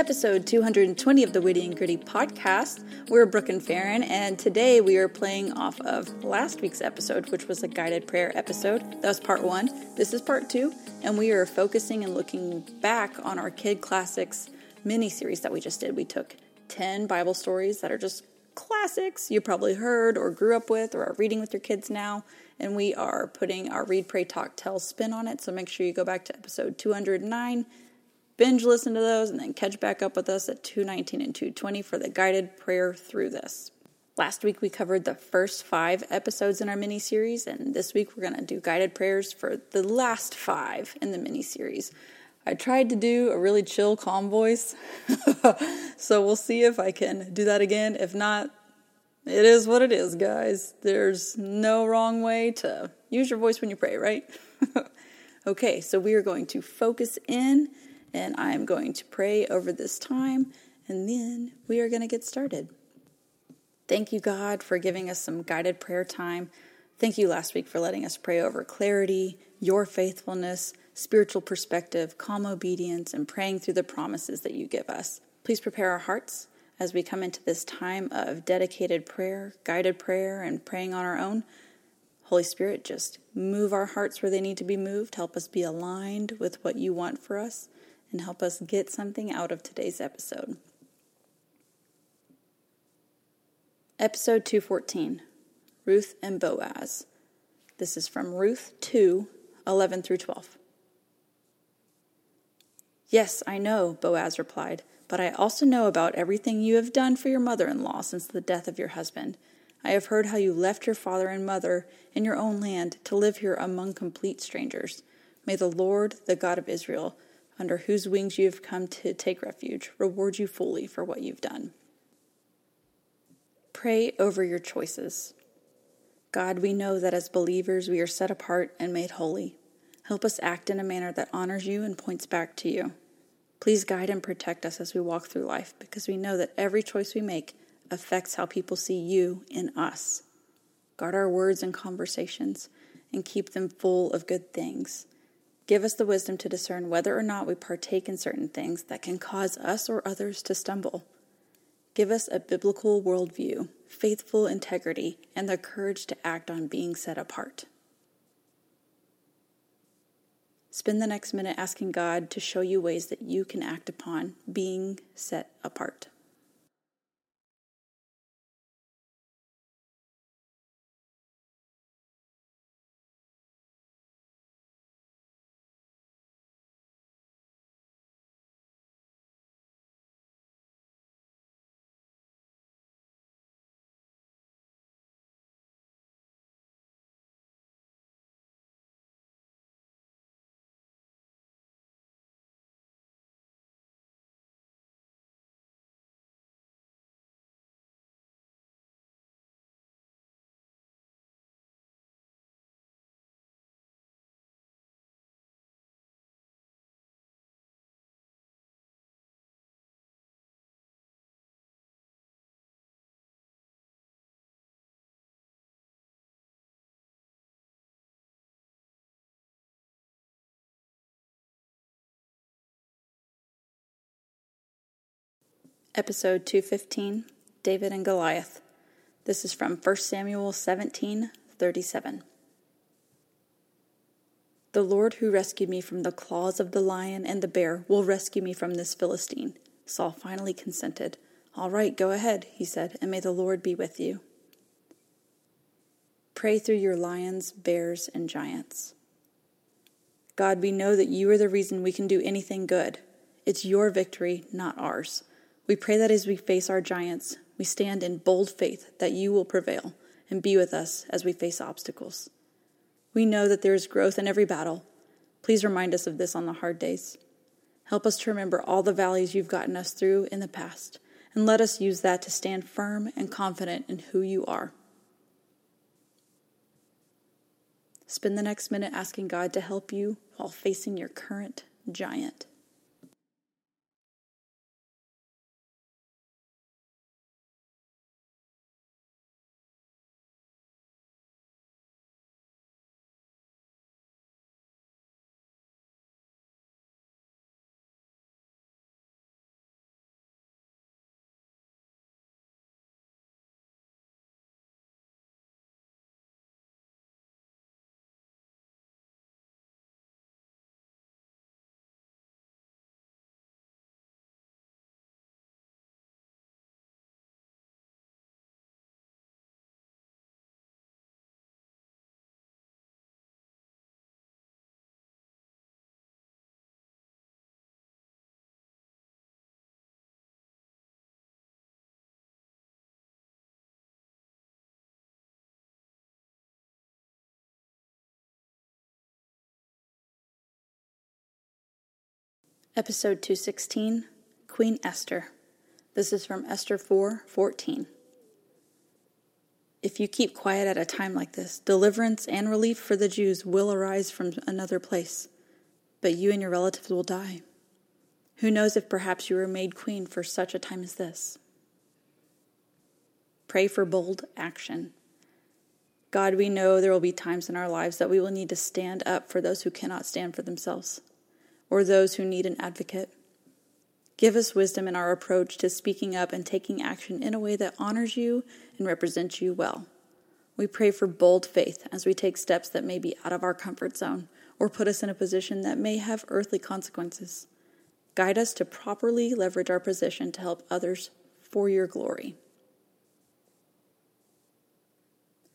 episode 220 of the Witty and Gritty podcast. We're Brooke and Faren, and today we are playing off of last week's episode, which was a guided prayer episode. That was part one. This is part two, and we are focusing and looking back on our Kid Classics mini series that we just did. We took 10 Bible stories that are just classics you probably heard or grew up with or are reading with your kids now, and we are putting our Read, Pray, Talk, Tell spin on it. So make sure you go back to episode 209 binge listen to those, and then catch back up with us at 219 and 220 for the guided prayer through this. Last week we covered the first five episodes in our mini series, and this week we're going to do guided prayers for the last five in the mini series. I tried to do a really chill, calm voice, so we'll see if I can do that again. If not, it is what it is, guys. There's no wrong way to use your voice when you pray, right? okay, so we are going to focus in and I am going to pray over this time, and then we are going to get started. Thank you, God, for giving us some guided prayer time. Thank you last week for letting us pray over clarity, your faithfulness, spiritual perspective, calm obedience, and praying through the promises that you give us. Please prepare our hearts as we come into this time of dedicated prayer, guided prayer, and praying on our own. Holy Spirit, just move our hearts where they need to be moved. Help us be aligned with what you want for us and help us get something out of today's episode. Episode 214 Ruth and Boaz. This is from Ruth 2 11 through 12. Yes, I know, Boaz replied, but I also know about everything you have done for your mother in law since the death of your husband. I have heard how you left your father and mother in your own land to live here among complete strangers. May the Lord, the God of Israel, under whose wings you have come to take refuge, reward you fully for what you've done. Pray over your choices. God, we know that as believers we are set apart and made holy. Help us act in a manner that honors you and points back to you. Please guide and protect us as we walk through life because we know that every choice we make affects how people see you in us. Guard our words and conversations and keep them full of good things. Give us the wisdom to discern whether or not we partake in certain things that can cause us or others to stumble. Give us a biblical worldview, faithful integrity, and the courage to act on being set apart. Spend the next minute asking God to show you ways that you can act upon being set apart. Episode 215 David and Goliath. This is from 1 Samuel 17 37. The Lord who rescued me from the claws of the lion and the bear will rescue me from this Philistine. Saul finally consented. All right, go ahead, he said, and may the Lord be with you. Pray through your lions, bears, and giants. God, we know that you are the reason we can do anything good. It's your victory, not ours. We pray that as we face our giants, we stand in bold faith that you will prevail and be with us as we face obstacles. We know that there is growth in every battle. Please remind us of this on the hard days. Help us to remember all the valleys you've gotten us through in the past, and let us use that to stand firm and confident in who you are. Spend the next minute asking God to help you while facing your current giant. Episode 216 Queen Esther. This is from Esther 4 14. If you keep quiet at a time like this, deliverance and relief for the Jews will arise from another place, but you and your relatives will die. Who knows if perhaps you were made queen for such a time as this? Pray for bold action. God, we know there will be times in our lives that we will need to stand up for those who cannot stand for themselves or those who need an advocate. Give us wisdom in our approach to speaking up and taking action in a way that honors you and represents you well. We pray for bold faith as we take steps that may be out of our comfort zone or put us in a position that may have earthly consequences. Guide us to properly leverage our position to help others for your glory.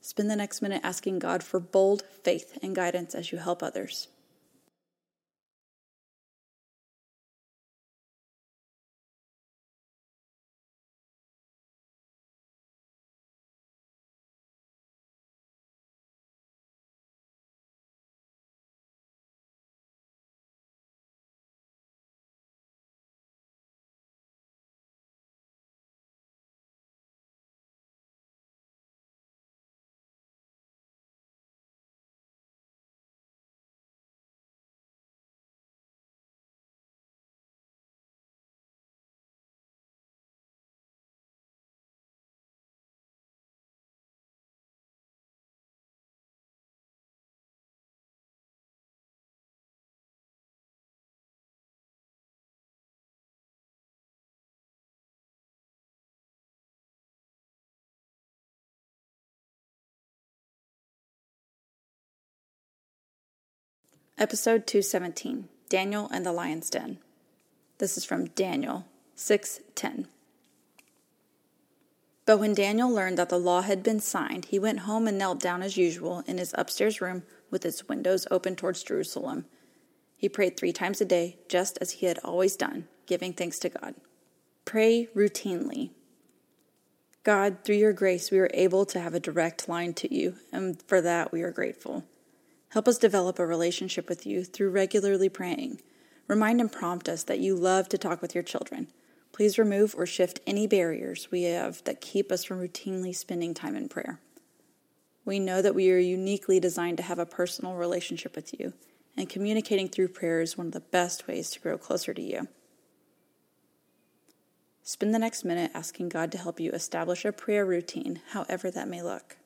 Spend the next minute asking God for bold faith and guidance as you help others. Episode 217 Daniel and the Lion's Den. This is from Daniel 6:10. But when Daniel learned that the law had been signed, he went home and knelt down as usual in his upstairs room with its windows open towards Jerusalem. He prayed 3 times a day, just as he had always done, giving thanks to God. Pray routinely. God, through your grace, we are able to have a direct line to you, and for that we are grateful. Help us develop a relationship with you through regularly praying. Remind and prompt us that you love to talk with your children. Please remove or shift any barriers we have that keep us from routinely spending time in prayer. We know that we are uniquely designed to have a personal relationship with you, and communicating through prayer is one of the best ways to grow closer to you. Spend the next minute asking God to help you establish a prayer routine, however that may look.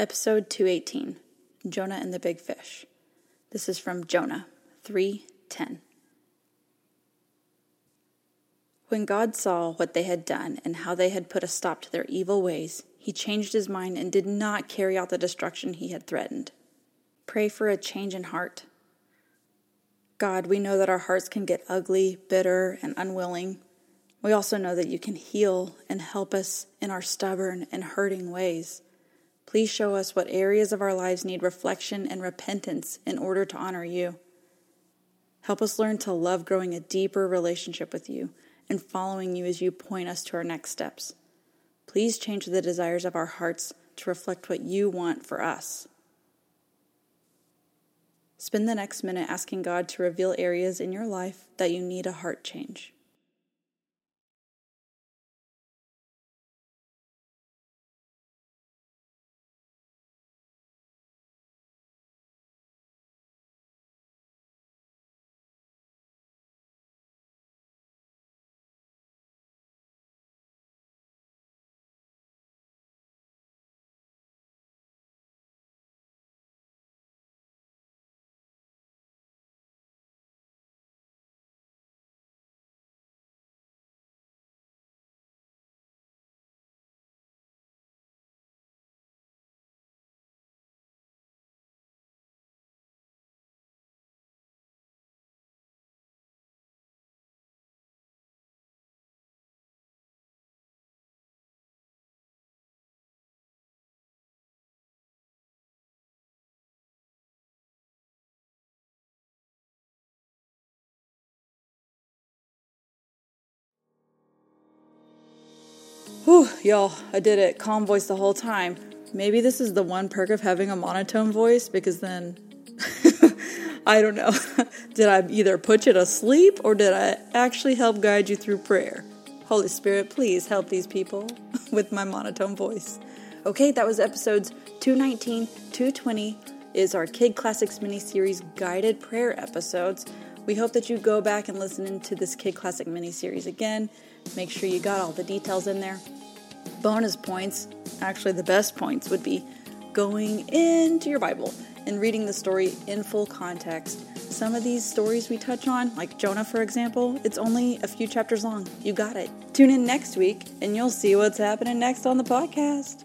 Episode 218 Jonah and the Big Fish. This is from Jonah 3:10. When God saw what they had done and how they had put a stop to their evil ways, he changed his mind and did not carry out the destruction he had threatened. Pray for a change in heart. God, we know that our hearts can get ugly, bitter, and unwilling. We also know that you can heal and help us in our stubborn and hurting ways. Please show us what areas of our lives need reflection and repentance in order to honor you. Help us learn to love growing a deeper relationship with you and following you as you point us to our next steps. Please change the desires of our hearts to reflect what you want for us. Spend the next minute asking God to reveal areas in your life that you need a heart change. Whew, y'all, I did it. Calm voice the whole time. Maybe this is the one perk of having a monotone voice because then I don't know. did I either put you to sleep or did I actually help guide you through prayer? Holy Spirit, please help these people with my monotone voice. Okay, that was episodes 219, 220 is our Kid Classics mini series guided prayer episodes. We hope that you go back and listen to this Kid Classic mini series again. Make sure you got all the details in there. Bonus points, actually the best points would be going into your Bible and reading the story in full context. Some of these stories we touch on, like Jonah for example, it's only a few chapters long. You got it. Tune in next week and you'll see what's happening next on the podcast.